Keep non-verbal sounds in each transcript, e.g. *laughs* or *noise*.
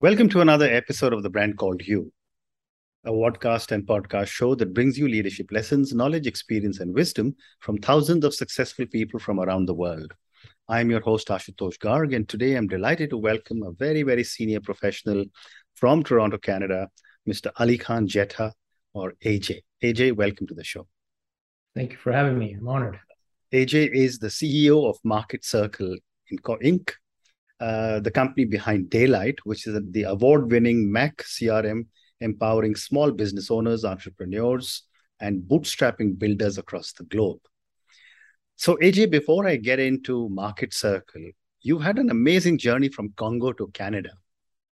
Welcome to another episode of The Brand Called You, a podcast and podcast show that brings you leadership lessons, knowledge, experience, and wisdom from thousands of successful people from around the world. I'm your host, Ashutosh Garg, and today I'm delighted to welcome a very, very senior professional from Toronto, Canada, Mr. Alykhan Jetha, or AJ. AJ, welcome to the show. Thank you for having me. I'm honored. AJ is the CEO of Marketcircle Inc., uh, the company behind Daylite, which is the award winning Mac CRM empowering small business owners, entrepreneurs, and bootstrapping builders across the globe. So, AJ, before I get into Marketcircle, you had an amazing journey from Congo to Canada.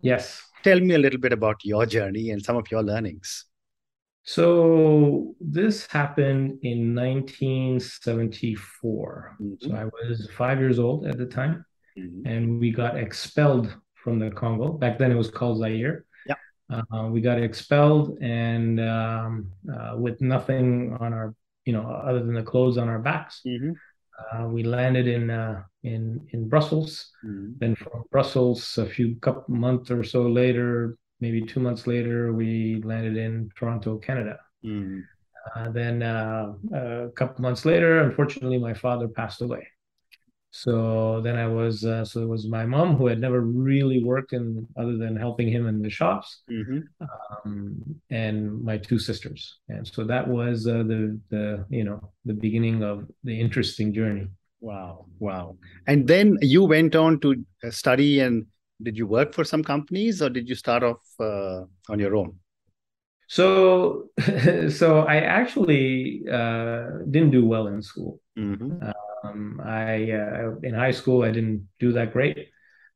Yes. Tell me a little bit about your journey and some of your learnings. So, this happened in 1974. Mm-hmm. So, I was five years old at the time mm-hmm. and we got expelled from the Congo. Back then, it was called Zaire. Yeah. Uh, we got expelled, and um, uh, with nothing on our, you know, other than the clothes on our backs. Mm-hmm. Uh, we landed in uh, in in Brussels. Mm-hmm. Then from Brussels, a few couple months or so later, maybe two months later, we landed in Toronto, Canada. Mm-hmm. Uh, then uh, a couple months later, unfortunately, my father passed away. So then I was, uh, so it was my mom who had never really worked in other than helping him in the shops, mm-hmm. um, and my two sisters. And so that was uh, the the you know the beginning of the interesting journey. Wow, wow! And then you went on to uh, study, and did you work for some companies, or did you start off uh, on your own? So, *laughs* so I actually uh, didn't do well in school. Mm-hmm. Um, I uh, in high school I didn't do that great.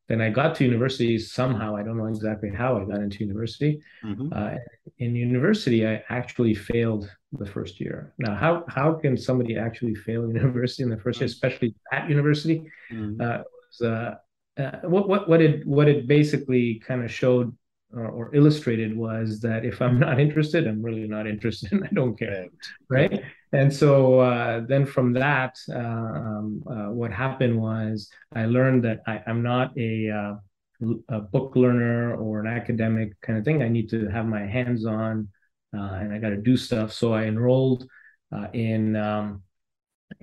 Then I got to university somehow. I don't know exactly how I got into university. Mm-hmm. Uh, in university, I actually failed the first year. Now, how how can somebody actually fail *laughs* university in the first year, especially at university? Mm-hmm. Uh, was, uh, uh, what what what it what it basically kind of showed or, or, illustrated was that if I'm *laughs* not interested, I'm really not interested. and I don't care, right? And so uh, then from that, uh, um, uh, what happened was I learned that I, am not a, uh, a, book learner or an academic kind of thing. I need to have my hands on, uh, and I got to do stuff. So I enrolled uh, in, um,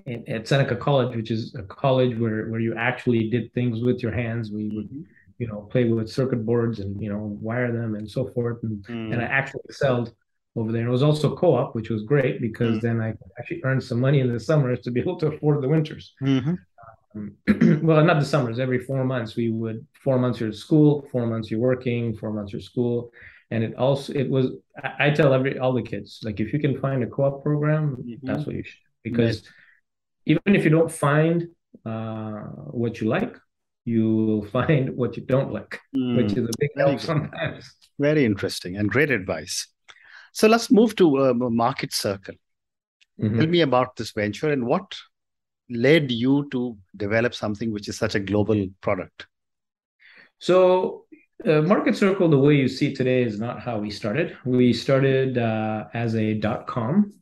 in, at Seneca College, which is a college where where you actually did things with your hands. We would mm-hmm you know, play with circuit boards and, you know, wire them and so forth. And, mm. and I actually excelled over there. And it was also co-op, which was great because mm. then I actually earned some money in the summers *laughs* to be able to afford the winters. Mm-hmm. Um, *clears throat* well, not the summers. Every four months, we would four months you're at school, four months you're working, four months you're school, and it also it was. I, I tell every all the kids like if you can find a co-op program, mm-hmm. that's what you should because even if you don't find uh, what you like, you will find *laughs* what you don't like, mm. which is a big help sometimes. Very interesting and great advice. So let's move to uh, Marketcircle. Mm-hmm. Tell me about this venture and what led you to develop something which is such a global product. So, uh, Marketcircle, the way you see today, is not how we started. We started uh, as a dot com.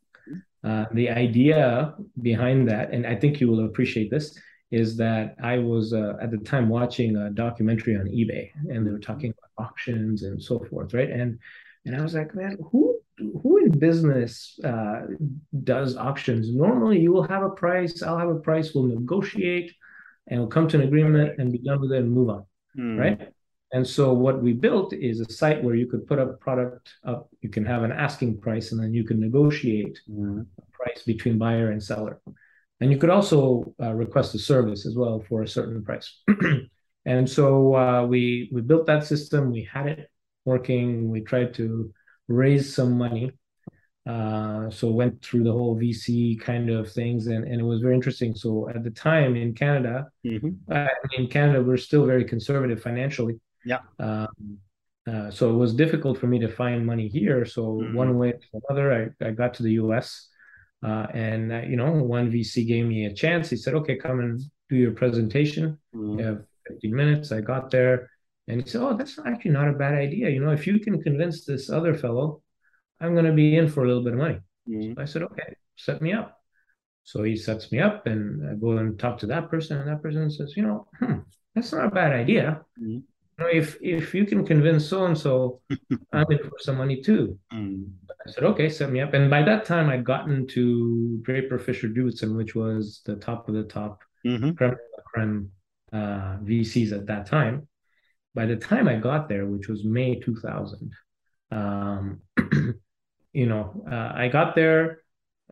Uh, the idea behind that, and I think you will appreciate this, is that I was uh, at the time watching a documentary on eBay, and they were talking about auctions and so forth, right? And and I was like, man, who who in business uh, does auctions? Normally, you will have a price, I'll have a price, we'll negotiate, and we'll come to an agreement and be done with it and move on, mm. right? And so what we built is a site where you could put a product up, you can have an asking price, and then you can negotiate mm. a price between buyer and seller. And you could also uh, request a service as well for a certain price. *clears throat* and so uh, we we built that system. We had it working. We tried to raise some money. Uh, so went through the whole VC kind of things, and, and it was very interesting. So at the time in Canada, mm-hmm. uh, in Canada, we're still very conservative financially. Yeah. Um, uh, so it was difficult for me to find money here. So mm-hmm. one way or another, I, I got to the U.S. Uh, and uh, you know, one VC gave me a chance. He said, "Okay, come and do your presentation. Mm-hmm. You have 15 minutes." I got there, and he said, "Oh, that's actually not a bad idea. You know, if you can convince this other fellow, I'm going to be in for a little bit of money." Mm-hmm. So I said, "Okay, set me up." So he sets me up, and I go and talk to that person, and that person says, "You know, hmm, that's not a bad idea." Mm-hmm. If if you can convince so and so, I'm in for some money too. Mm. I said, okay, set me up. And by that time, I'd gotten to Draper Fisher Jurvetson, which was the top of the top mm-hmm. creme, creme uh, VCs at that time. By the time I got there, which was May 2000, um, *clears throat* you know, uh, I got there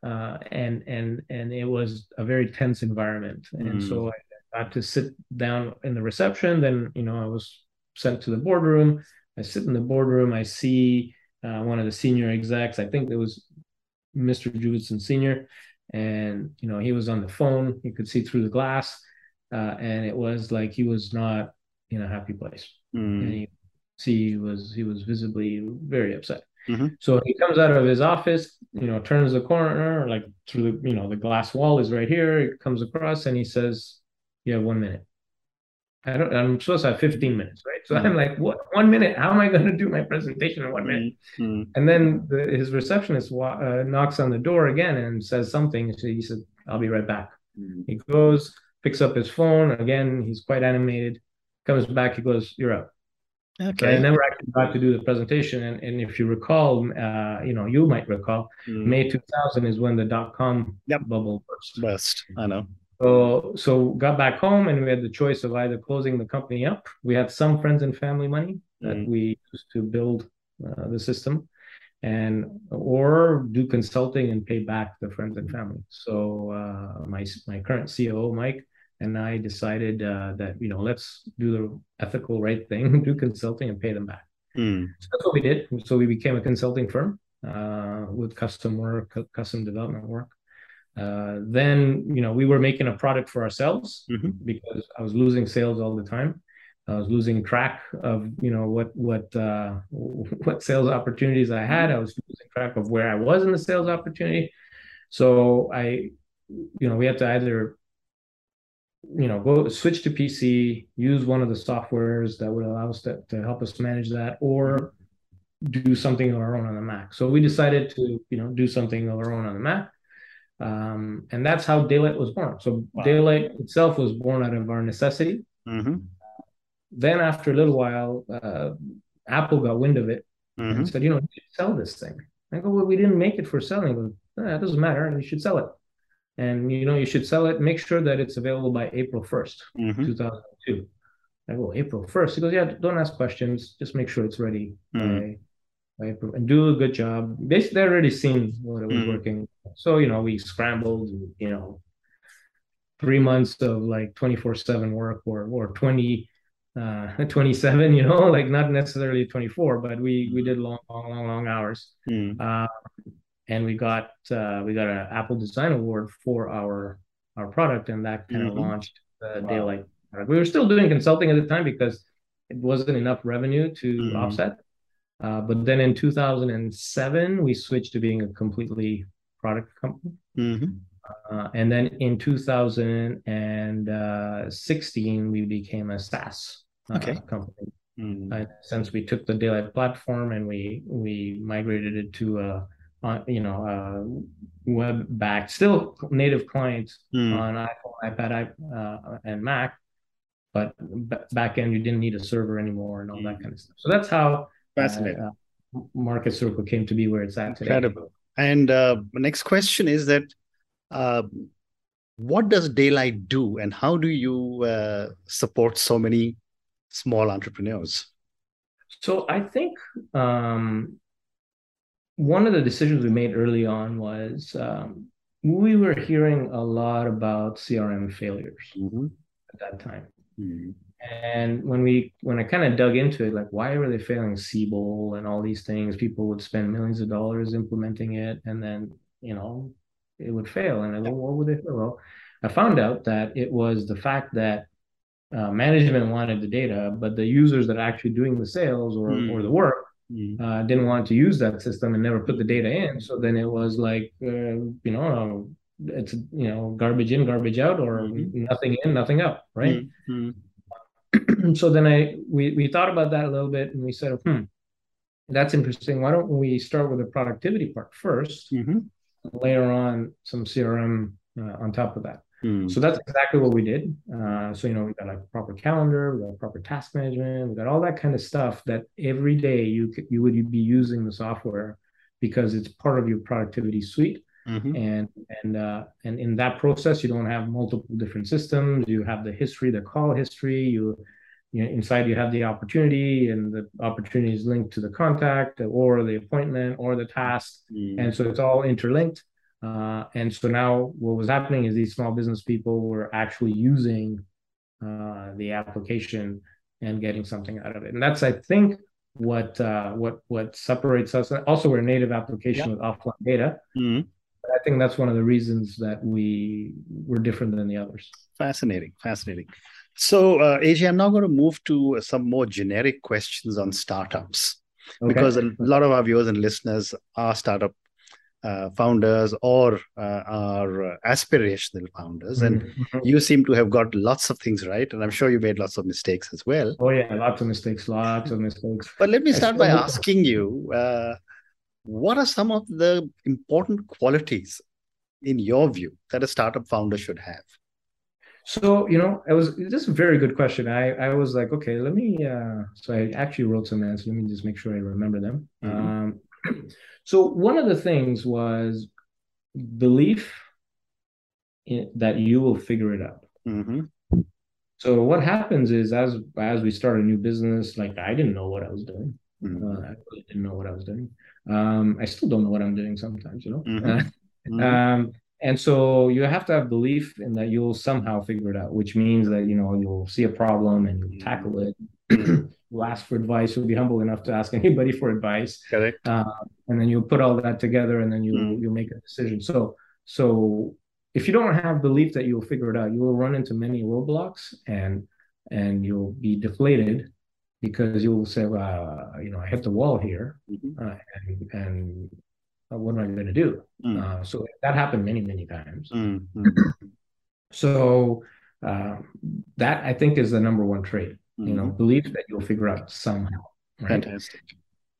uh, and and and it was a very tense environment. And mm. so I got to sit down in the reception. Then you know I was sent to the boardroom. I sit in the boardroom. I see uh, one of the senior execs. I think it was Mr. Jurvetson Senior, and you know he was on the phone. You could see through the glass, uh, and it was like he was not in a happy place. Mm. And he see he was he was visibly very upset. Mm-hmm. So he comes out of his office, you know, turns the corner, like through the, you know, the glass wall is right here. He comes across and he says, You have one minute. I don't, I'm supposed to have 15 minutes, right? So mm-hmm. I'm like, what? One minute? How am I going to do my presentation in one minute? Mm-hmm. And then the, his receptionist wa- uh, knocks on the door again and says something. So he said, I'll be right back. Mm-hmm. He goes, picks up his phone. Again, he's quite animated. Comes back. He goes, You're up. Okay. So I never actually got to do the presentation. And, and if you recall, uh, you know, you might recall, mm. May 2000 is when the dot com yep. bubble burst. Burst, I know. So, so got back home and we had the choice of either closing the company up. We had some friends and family money that mm. we used to build uh, the system and or do consulting and pay back the friends and family. So uh, my my current COO Mike and I decided uh, that you know let's do the ethical right thing, *laughs* do consulting, and pay them back. Mm. So that's what we did. So we became a consulting firm uh, with custom work, custom development work. Uh, then you know we were making a product for ourselves mm-hmm. because I was losing sales all the time. I was losing track of you know what what uh, *laughs* what sales opportunities I had. I was losing track of where I was in the sales opportunity. So I, you know, we had to either you know, go switch to PC, use one of the softwares that would allow us to, to help us manage that, or do something of our own on the Mac. So we decided to, you know, do something of our own on the Mac. Um, and that's how Daylite was born. So wow. Daylite itself was born out of our necessity. Mm-hmm. Then after a little while, uh, Apple got wind of it mm-hmm. and said, you know, you sell this thing. I go, well, we didn't make it for selling. Goes, eh, it doesn't matter. You should sell it and you know you should sell it make sure that it's available by april 1st mm-hmm. 2002 i go april 1st he goes yeah don't ask questions just make sure it's ready mm-hmm. by, and do a good job basically they already seen what it was mm-hmm. working so you know we scrambled you know three months of like 24 7 work or or 20 uh *laughs* 27 you know *laughs* like not necessarily 24 but we we did long long long long hours mm. uh, and we got uh, we got an Apple Design Award for our our product, and that kind of mm-hmm. launched the wow. Daylite. Product. We were still doing consulting at the time because it wasn't enough revenue to mm-hmm. offset. Uh, but then in 2007, we switched to being a completely product company. Mm-hmm. Uh, and then in 2016, we became a SaaS uh, okay. company. Mm-hmm. since we took the Daylite platform and we we migrated it to a uh, you know, uh, web backed, still native clients mm. on iPhone, iPad, uh, and Mac, but b- back end you didn't need a server anymore and all mm. that kind of stuff. So that's how fascinating uh, Marketcircle came to be where it's at today. Incredible. And uh, next question is that uh, what does Daylite do, and how do you uh, support so many small entrepreneurs? So I think um, one of the decisions we made early on was um, we were hearing a lot about CRM failures mm-hmm. at that time. Mm-hmm. And when we when I kind of dug into it, like why were they failing Siebel and all these things? People would spend millions of dollars implementing it, and then you know it would fail. And I go, what would they fail? Well, I found out that it was the fact that uh, management wanted the data, but the users that are actually doing the sales or, mm. or the work Mm. Uh, didn't want to use that system and never put the data in. So then it was like, uh, you know, it's you know garbage in, garbage out, or mm-hmm. nothing in, nothing out, right? Mm-hmm. so then I we we thought about that a little bit, and we said, hmm, that's interesting. Why don't we start with the productivity part 1st mm-hmm. layer on some CRM uh, on top of that? Mm. So that's exactly what we did. Uh, so you know, we got like proper calendar, we got proper task management, we got all that kind of stuff that every day you could, you would be using the software because it's part of your productivity suite. Mm-hmm. And and uh, and in that process, you don't have multiple different systems. You have the history, the call history. You, you know, inside you have the opportunity, and the opportunity is linked to the contact or the appointment or the task, mm-hmm. and so it's all interlinked. Uh, and so now what was happening is these small business people were actually using uh, the application and getting something out of it. And that's, I think, what uh, what what separates us. Also, we're a native application with offline data. Mm-hmm. I think that's one of the reasons that we were different than the others. Fascinating, fascinating. So, uh, AJ, I'm now going to move to some more generic questions on startups. Okay. Because a lot of our viewers and listeners are startup uh, founders or uh, are aspirational founders and mm-hmm. you seem to have got lots of things right and i'm sure you made lots of mistakes as well oh yeah lots of mistakes lots of mistakes but let me start by asking you uh, what are some of the important qualities in your view that a startup founder should have so you know it was just a very good question i i was like okay let me uh so i actually wrote some answers let me just make sure i remember them mm-hmm. um *clears throat* so one of the things was belief in, that you will figure it out. Mm-hmm. So what happens is as as we start a new business, like I didn't know what I was doing. Mm-hmm. Uh, I really didn't know what I was doing. Um, I still don't know what I'm doing sometimes, you know. Mm-hmm. *laughs* mm-hmm. um, and so you have to have belief in that you'll somehow figure it out, which means that you know you'll see a problem and you'll tackle it. *clears throat* you'll ask for advice. You'll be humble enough to ask *laughs* anybody for advice. Correct. Uh, and then you'll put all that together, and then you mm. you'll make a decision. So so if you don't have belief that you'll figure it out, you will run into many roadblocks, and and you'll be deflated because you'll say, well, you know, I hit the wall here, mm-hmm. uh, and and uh, what am I going to do? Mm. Uh, so that happened many many times. Mm-hmm. *laughs* So uh, that I think is the number one trait mm-hmm. you know, mm-hmm. believe that you'll figure out somehow. Right? Fantastic.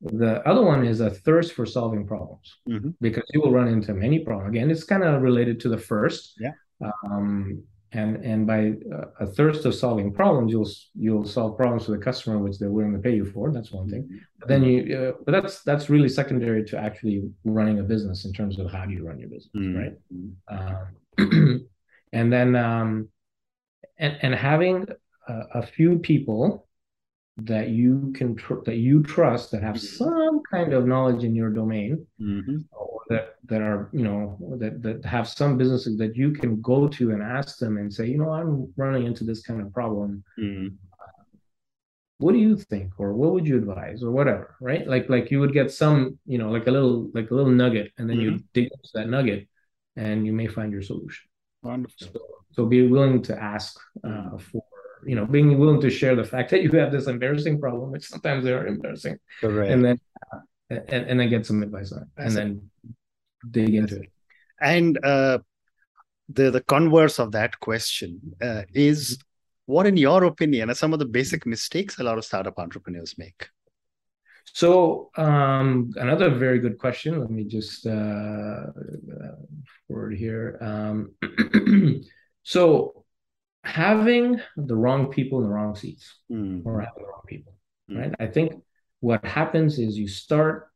The other one is a thirst for solving problems mm-hmm. because you will run into many problems. Again, it's kind of related to the first. Yeah. Um, and and by a thirst of solving problems, you'll you'll solve problems for the customer, which they're willing to pay you for. That's one thing. But then you, uh, but that's that's really secondary to actually running a business in terms of how do you run your business, mm-hmm. right? Um, *clears throat* and then um, and and having a, few people that you can tr- that you trust that have mm-hmm. some kind of knowledge in your domain mm-hmm. That that are you know that that have some businesses that you can go to and ask them and say you know i'm running into this kind of problem. Mm-hmm. what do you think or what would you advise or whatever right? Like like you would get some you know like a little like a little nugget and then you mm-hmm. dig into that nugget and you may find your solution. Wonderful. So, so be willing to ask uh, for you know being willing to share the fact that you have this embarrassing problem which sometimes they are embarrassing. Correct. and then uh, and, and then get some advice on it. And then dig into it and uh the the converse of that question uh, is what in your opinion are some of the basic mistakes a lot of startup entrepreneurs make so um, another very good question. Let me just uh, uh forward here. Um, *clears throat* so having the wrong people in the wrong seats mm. or having the wrong people, mm. right? I think what happens is you start,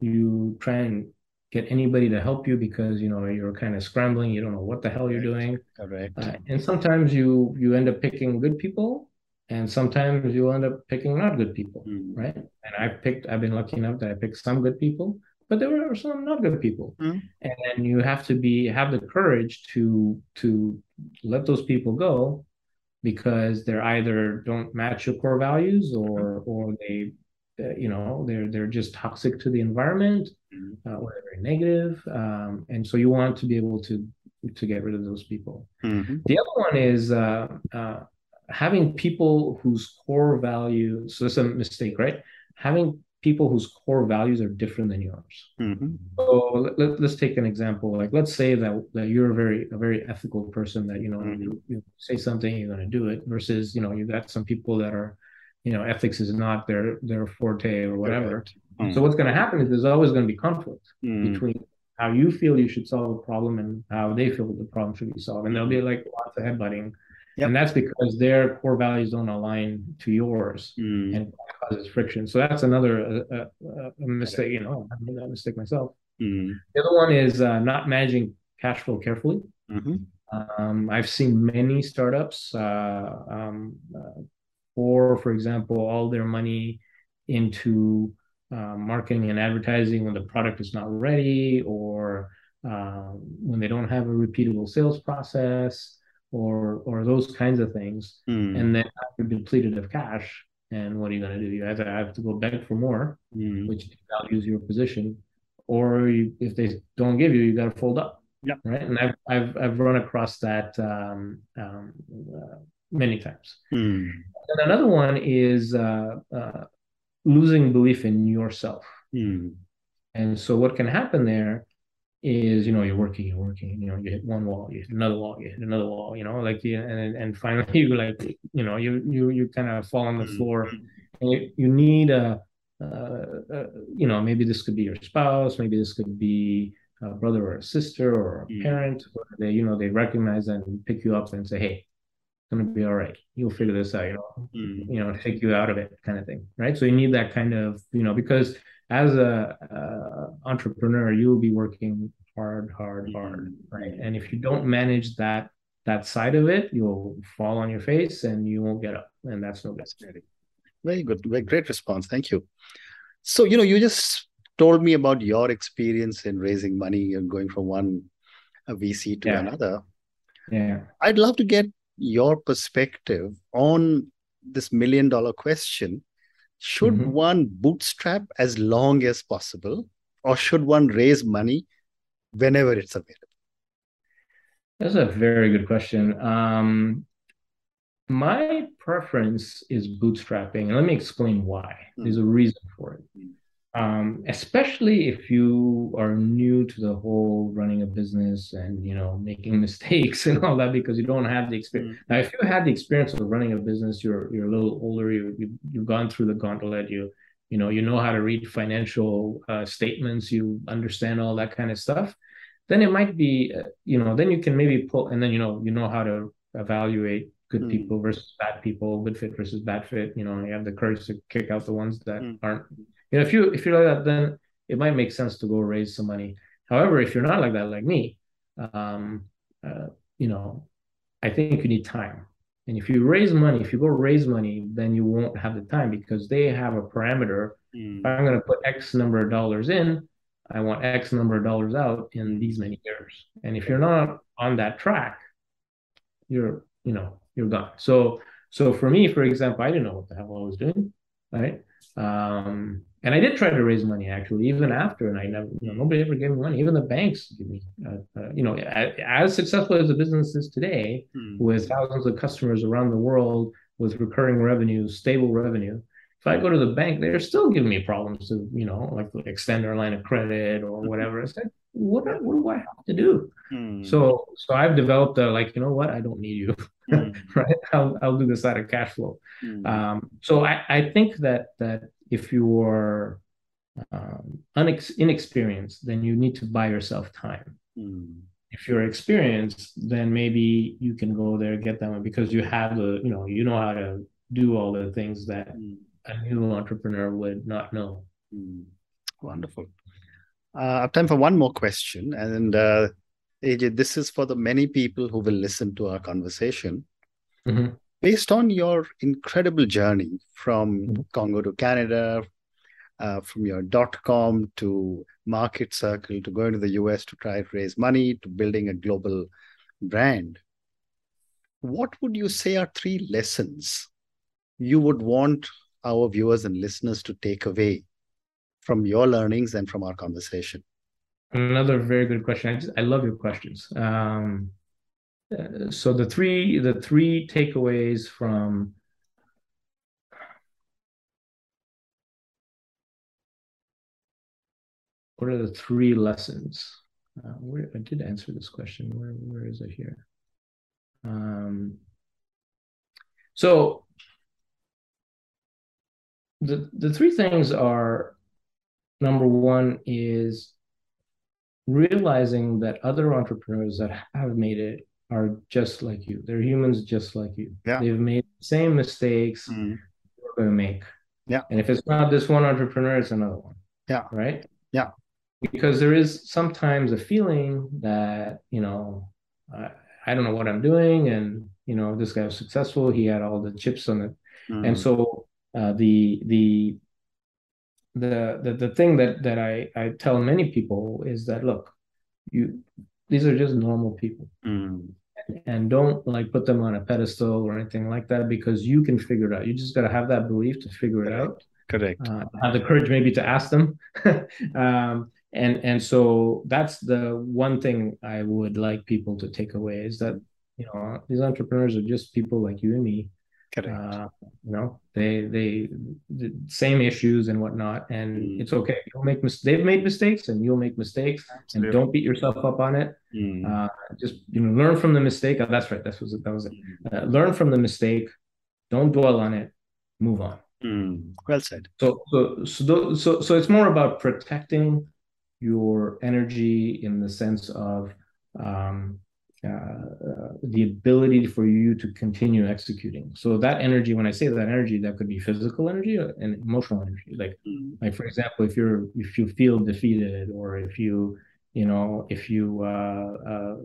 you try and get anybody to help you because you know you're kind of scrambling, you don't know what the hell you're doing. Correct. Uh, and sometimes you you end up picking good people, and sometimes you end up picking not good people, mm. right? And I picked, I've been lucky enough that I picked some good people, but there were some not good people mm. and then you have to be have the courage to to let those people go because they're either don't match your core values or or they uh, you know they're they're just toxic to the environment mm. uh, or they're very negative um, and so you want to be able to to get rid of those people mm-hmm. the other one is uh, uh having people whose core value so it's a mistake right having people whose core values are different than yours. Mm-hmm. So let, us take an example. Like let's say that, that you're a very a very ethical person that you know mm-hmm. you, you, say something you're going to do it versus you know you got some people that are you know ethics is not their their forte or whatever. Mm-hmm. So what's going to happen is there's always going to be conflict mm. between how you feel you should solve a problem and how they feel the problem should be solved. And there'll be like lots of headbutting. Yep. And that's because their core values don't align to yours mm. and causes friction. So that's another uh, uh, mistake. You know, I made that mistake myself. Mm. The other one is uh, not managing cash flow carefully. Mm-hmm. Um, I've seen many startups uh, um, uh, pour, for example, all their money into uh, marketing and advertising when the product is not ready or uh, when they don't have a repeatable sales process or or those kinds of things. Mm. and then you're depleted of cash. And what are you going to do? You either have to go beg for more mm. which values your position or you, if they don't give you you got to fold up. Yeah right? And I've, I've i've run across that um, um, uh, many times mm. and another one is uh, uh, losing belief in yourself. Mm. And so what can happen there is, you know, you're working, you're working, you know, you hit one wall, you hit another wall, you hit another wall, you know, like, yeah, and and finally *laughs* you like, you know, you you you kind of fall on the hmm. floor. And you, you need a, uh, uh, you know, maybe this could be your spouse, maybe this could be a brother or a sister or a mm. parent. They, you know, they recognize and pick you up and say, hey, going to be all right. You'll figure this out. You know, mm. you know, take you out of it, kind of thing, right? So you need that kind of, you know, because as a uh, entrepreneur, you'll be working hard, hard, mm. hard, right? And if you don't manage that that side of it, you'll fall on your face and you won't get up, and that's no good. Very good, very great response. Thank you. So you know, you just told me about your experience in raising money and going from one VC to yeah. another. Yeah, I'd love to get your perspective on this million dollar question should mm-hmm. one bootstrap as long as possible or should one raise money whenever it's available that's a very good question um, my preference is bootstrapping and let me explain why mm-hmm. there's a reason for it mm um, especially if you are new to the whole running a business and you know making *laughs* mistakes and all that because you don't have the experience. Mm-hmm. Now, if you had the experience of running a business, you're you're a little older. You, you you've gone through the gauntlet. You you know you know how to read financial uh, statements. You understand all that kind of stuff. Then it might be uh, you know then you can maybe pull and then you know you know how to evaluate good mm. people versus bad people, good fit versus bad fit. You know, you have the courage to kick out the ones that mm. aren't you know, if you if you're like that, then it might make sense to go raise some money. However, if you're not like that, like me, um, uh, you know, I think you need time. And if you raise money, if you go raise money, then you won't have the time because they have a parameter. Mm. I'm going to put X number of dollars in. I want X number of dollars out in these many years. And if you're not on that track, you're, you know, you're gone. So, so for me, for example, I didn't know what the hell I was doing, right? Um, and I did try to raise money actually, even after, and I never, you know, nobody ever gave me money. Even the banks give me, uh, uh, you know, as, as, successful as the business is today, hmm. with thousands of customers around the world, with recurring revenue, stable revenue. If I go to the bank, they're still giving me problems to, you know, like extend their line of credit or whatever. It's like, what, what do I have to do? Hmm. So, so I've developed a like, you know what, I don't need you, hmm. *laughs* right? I'll, I'll do this out of cash flow. Hmm. Um, so I, I think that that if you are um, unex- inexperienced, then you need to buy yourself time. Mm. If you're experienced, then maybe you can go there get them because you have the, you know, you know how to do all the things that mm. a new entrepreneur would not know. Mm. Wonderful. Uh, I have time for one more question, and uh, AJ, this is for the many people who will listen to our conversation. Mm-hmm based on your incredible journey from mm-hmm. Congo to Canada, uh, from your dot com to Marketcircle to going to the US to try to raise money to building a global brand, what would you say are three lessons you would want our viewers and listeners to take away from your learnings and from our conversation? Another very good question. I, just, I love your questions. Um, uh, so the three the three takeaways from what are the three lessons? Uh, where I did answer this question. Where where is it here? Um, so the the three things are number one is realizing that other entrepreneurs that have made it are just like you. They're humans just like you. Yeah. They've made the same mistakes Mm. you're going to make. Yeah. And if it's not this one entrepreneur, it's another one. Yeah. Right. Yeah. Because there is sometimes a feeling that you know, I, I don't know what I'm doing, and you know, this guy was successful. He had all the chips on it, Mm. and so uh, the the the the the thing that that I I tell many people is that look, you these are just normal people Mm. And don't like put them on a pedestal or anything like that because you can figure it out. You just got to have that belief to figure it out. Correct. Uh, have the courage maybe to ask them. *laughs* um, and and so that's the one thing I would like people to take away is that you know these entrepreneurs are just people like you and me. Correct. Uh, you know they they the same issues and whatnot, and Mm. it's okay. You'll make mis- they've made mistakes, and you'll make mistakes, Absolutely. and don't beat yourself up on it Mm. uh, just you know learn from the mistake oh, that's right that was it that was it uh, learn from the mistake don't dwell on it move on Mm. Well said. so so so tho- so, so it's more about protecting your energy in the sense of um, uh, uh, the ability for you to continue executing so that energy when i say that energy that could be physical energy and emotional energy like Mm. like for example if you're if you feel defeated or if you you know if you uh, uh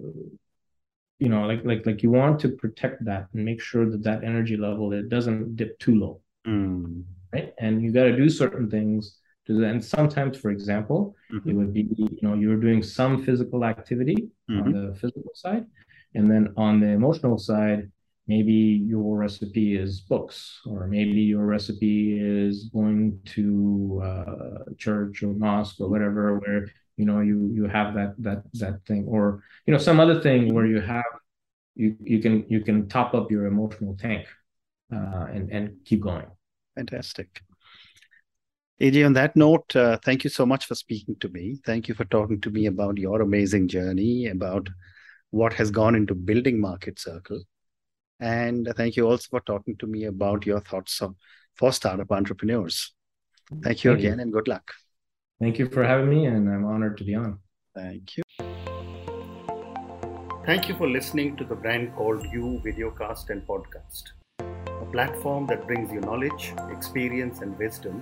you know like like like you want to protect that and make sure that that energy level it doesn't dip too low Mm. right and you got to do certain things and sometimes for example it Mhm. would be you know you're doing some physical activity on Mhm. the physical side and then on the emotional side maybe your recipe is books or maybe your recipe is going to uh, church or mosque or whatever where you know you you have that that that thing or you know some other thing where you have you you can you can top up your emotional tank uh, and and keep going Fantastic. AJ, on that note, uh, thank you so much for speaking to me. Thank you for talking to me about your amazing journey, about what has gone into building Marketcircle. And thank you also for talking to me about your thoughts of, for startup entrepreneurs. Thank you Thank you. again and good luck. thank you for having me and i'm honored to be on Thank you. Thank you for listening to the brand called You Videocast and Podcast, a platform that brings you knowledge, experience, and wisdom